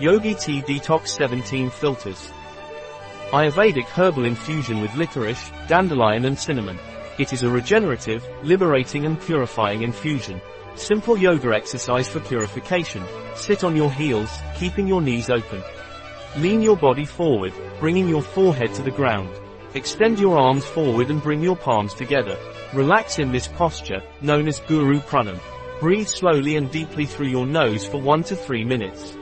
Yogi Tea Detox 17 Filters. Ayurvedic herbal infusion with licorice, dandelion and cinnamon. It is a regenerative, liberating and purifying infusion. Simple yoga exercise for purification. Sit on your heels, keeping your knees open. Lean your body forward, bringing your forehead to the ground. Extend your arms forward and bring your palms together. Relax in this posture, known as Guru Pranam. Breathe slowly and deeply through your nose for 1 to 3 minutes.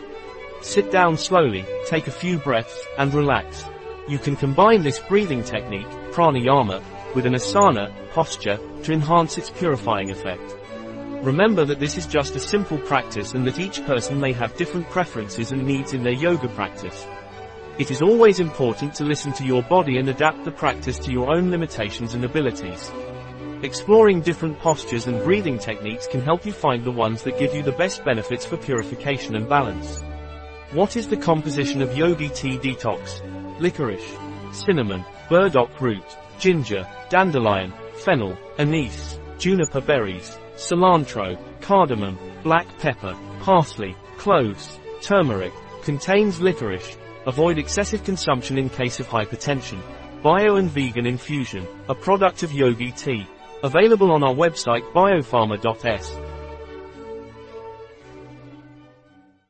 Sit down slowly, take a few breaths, and relax. You can combine this breathing technique, pranayama, with an asana, posture, to enhance its purifying effect. Remember that this is just a simple practice and that each person may have different preferences and needs in their yoga practice. It is always important to listen to your body and adapt the practice to your own limitations and abilities. Exploring different postures and breathing techniques can help you find the ones that give you the best benefits for purification and balance. What is the composition of Yogi Tea Detox? Licorice, cinnamon, burdock root, ginger, dandelion, fennel, anise, juniper berries, cilantro, cardamom, black pepper, parsley, cloves, turmeric, contains licorice. Avoid excessive consumption in case of hypertension. Bio and Vegan Infusion, a product of Yogi Tea. Available on our website biopharma.s.